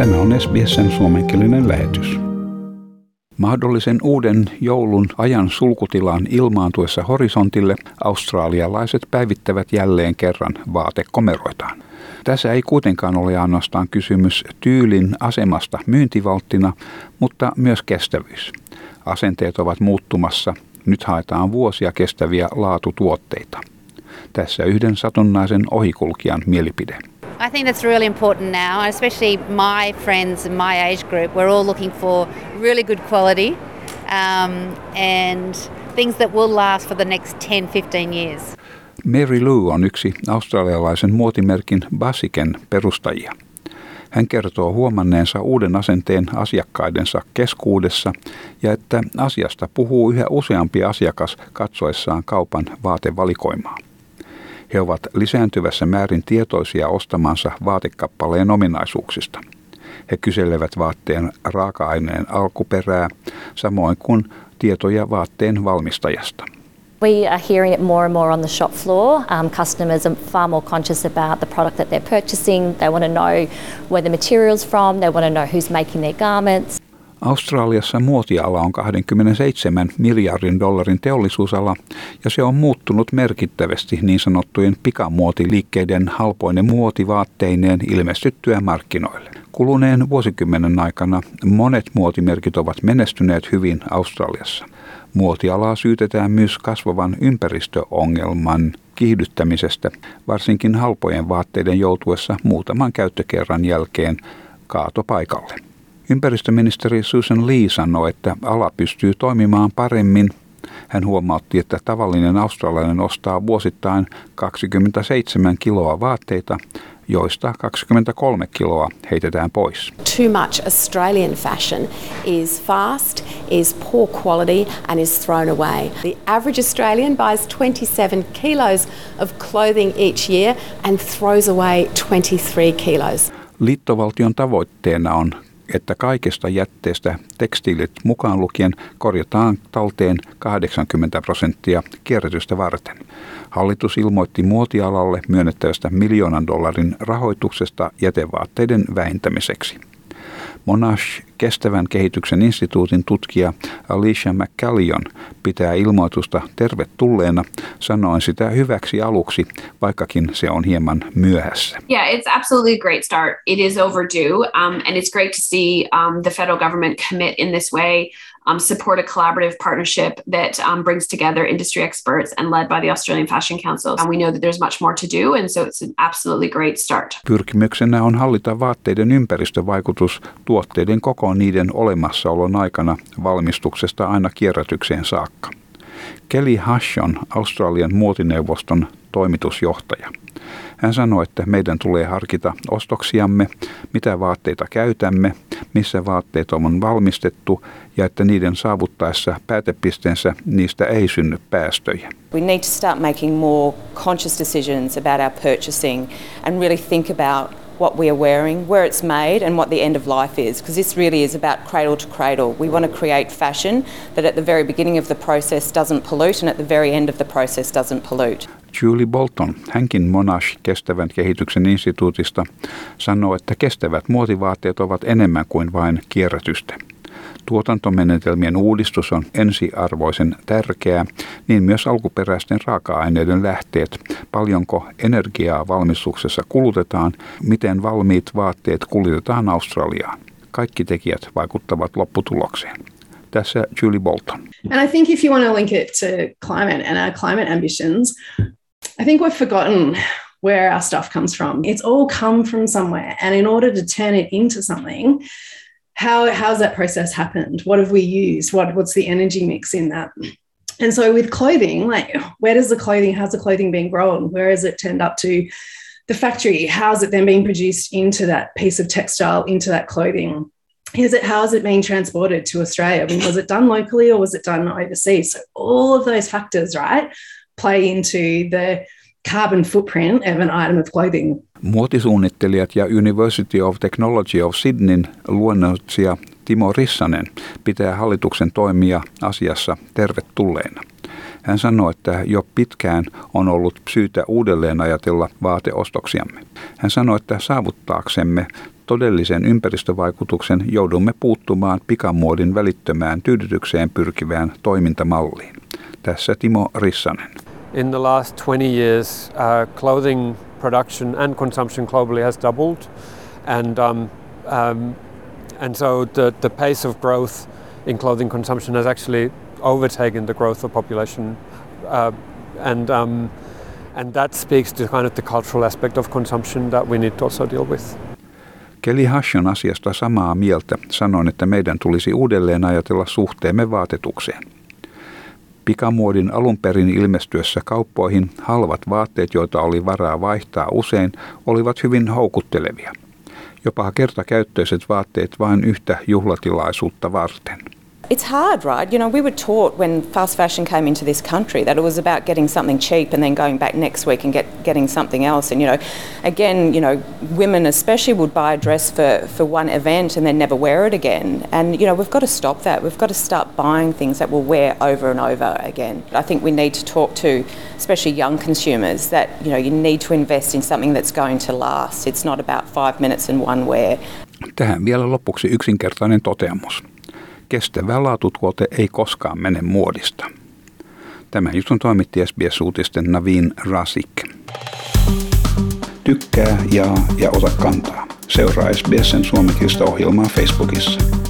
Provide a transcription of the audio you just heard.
Tämä on SBSn suomenkielinen lähetys. Mahdollisen uuden joulun ajan sulkutilaan ilmaantuessa horisontille australialaiset päivittävät jälleen kerran vaatekomeroitaan. Tässä ei kuitenkaan ole ainoastaan kysymys tyylin asemasta myyntivalttina, mutta myös kestävyys. Asenteet ovat muuttumassa. Nyt haetaan vuosia kestäviä laatutuotteita. Tässä yhden satunnaisen ohikulkijan mielipide. I think that's really important now, especially my friends in my age group. We're all looking for really good quality um, and things that will last for the next 10, 15 years. Mary Lou on yksi australialaisen muotimerkin Basiken perustajia. Hän kertoo huomanneensa uuden asenteen asiakkaidensa keskuudessa ja että asiasta puhuu yhä useampi asiakas katsoessaan kaupan vaatevalikoimaa. He ovat lisääntyvässä määrin tietoisia ostamansa vaatekappaleen ominaisuuksista. He kyselevät vaatteen raaka-aineen alkuperää, samoin kuin tietoja vaatteen valmistajasta. We are hearing it more and more on the shop floor. Um, customers are far more conscious about the product that they're purchasing. They want to know where the material's from. They want to know who's making their garments. Australiassa muotiala on 27 miljardin dollarin teollisuusala ja se on muuttunut merkittävästi niin sanottujen pikamuotiliikkeiden halpoinen muotivaatteineen ilmestyttyä markkinoille. Kuluneen vuosikymmenen aikana monet muotimerkit ovat menestyneet hyvin Australiassa. Muotialaa syytetään myös kasvavan ympäristöongelman kiihdyttämisestä, varsinkin halpojen vaatteiden joutuessa muutaman käyttökerran jälkeen kaatopaikalle. Ympäristöministeri Susan Lee sanoi, että ala pystyy toimimaan paremmin. Hän huomautti, että tavallinen australialainen ostaa vuosittain 27 kiloa vaatteita, joista 23 kiloa heitetään pois. Too much Australian fashion is fast, is poor quality and is thrown away. The average Australian buys 27 kilos of clothing each year and throws away 23 kilos. Liittovaltion tavoitteena on että kaikesta jätteestä tekstiilit mukaan lukien korjataan talteen 80 prosenttia kierrätystä varten. Hallitus ilmoitti muotialalle myönnettävästä miljoonan dollarin rahoituksesta jätevaatteiden vähentämiseksi. Monash kestävän kehityksen instituutin tutkija Alicia McCallion pitää ilmoitusta tervetulleena, sanoen sitä hyväksi aluksi, vaikkakin se on hieman myöhässä. Yeah, it's absolutely a great start. It is overdue, um, and it's great to see um, the federal government commit in this way um, support a collaborative partnership that um, brings together industry experts and led by the Australian Fashion Council. And we know that there's much more to do, and so it's an absolutely great start. Pyrkimyksenä on hallita vaatteiden ympäristövaikutus tuotteiden koko niiden olemassaolon aikana valmistuksesta aina kierrätykseen saakka. Kelly Hush on Australian muotineuvoston toimitusjohtaja. Hän sanoi, että meidän tulee harkita ostoksiamme, mitä vaatteita käytämme, missä vaatteet on valmistettu ja että niiden saavuttaessa päätepisteensä niistä ei synny päästöjä. We need to start making more conscious decisions about our purchasing and really think about what we are wearing, where it's made, and what the end of life is, because this really is about cradle to cradle. We want to create fashion that at the very beginning of the process doesn't pollute and at the very end of the process doesn't pollute. Julie Bolton, hänkin Monash kestävän kehityksen instituutista, sanoo, että kestävät muotivaatteet ovat enemmän kuin vain kierrätystä. Tuotantomenetelmien uudistus on ensiarvoisen tärkeää, niin myös alkuperäisten raaka-aineiden lähteet, paljonko energiaa valmistuksessa kulutetaan, miten valmiit vaatteet kuljetetaan Australiaan. Kaikki tekijät vaikuttavat lopputulokseen. Tässä Julie Bolton. And I think if you want to link it to climate and our climate ambitions, I think we've forgotten where our stuff comes from. It's all come from somewhere. And in order to turn it into something, how how's that process happened? What have we used? What what's the energy mix in that? And so with clothing, like where does the clothing, how's the clothing being grown? Where is it turned up to the factory? How's it then being produced into that piece of textile, into that clothing? Is it how is it being transported to Australia? I mean, was it done locally or was it done overseas? So all of those factors, right, play into the carbon footprint of an item of clothing. Muotisuunnittelijat ja University of Technology of Sydneyn luonnoitsija Timo Rissanen pitää hallituksen toimia asiassa tervetulleena. Hän sanoi, että jo pitkään on ollut syytä uudelleen ajatella vaateostoksiamme. Hän sanoi, että saavuttaaksemme todellisen ympäristövaikutuksen joudumme puuttumaan pikamuodin välittömään tyydytykseen pyrkivään toimintamalliin. Tässä Timo Rissanen. In the last 20 years, uh, clothing production and consumption globally has doubled, and um, um, and so the, the pace of growth in clothing consumption has actually overtaken the growth of population, uh, and um, and that speaks to kind of the cultural aspect of consumption that we need to also deal with. Kelly Hush on asiasta samaa mieltä. Sanoin, että meidän tulisi uudelleen ajatella suhteemme vaatetukseen. Pikamuodin alun perin ilmestyessä kauppoihin halvat vaatteet, joita oli varaa vaihtaa usein, olivat hyvin houkuttelevia. Jopa kertakäyttöiset vaatteet vain yhtä juhlatilaisuutta varten – it's hard, right? You know, we were taught when fast fashion came into this country that it was about getting something cheap and then going back next week and get, getting something else. And, you know, again, you know, women especially would buy a dress for, for one event and then never wear it again. And, you know, we've got to stop that. We've got to start buying things that we'll wear over and over again. I think we need to talk to, especially young consumers, that, you know, you need to invest in something that's going to last. It's not about five minutes and one wear. Tähän vielä lopuksi yksinkertainen toteamus. Kestävä laatutuote ei koskaan mene muodista. Tämän jutun toimitti SBS-uutisten Navin Rasik. Tykkää, jaa ja ota kantaa. Seuraa SBSn suomenkielistä ohjelmaa Facebookissa.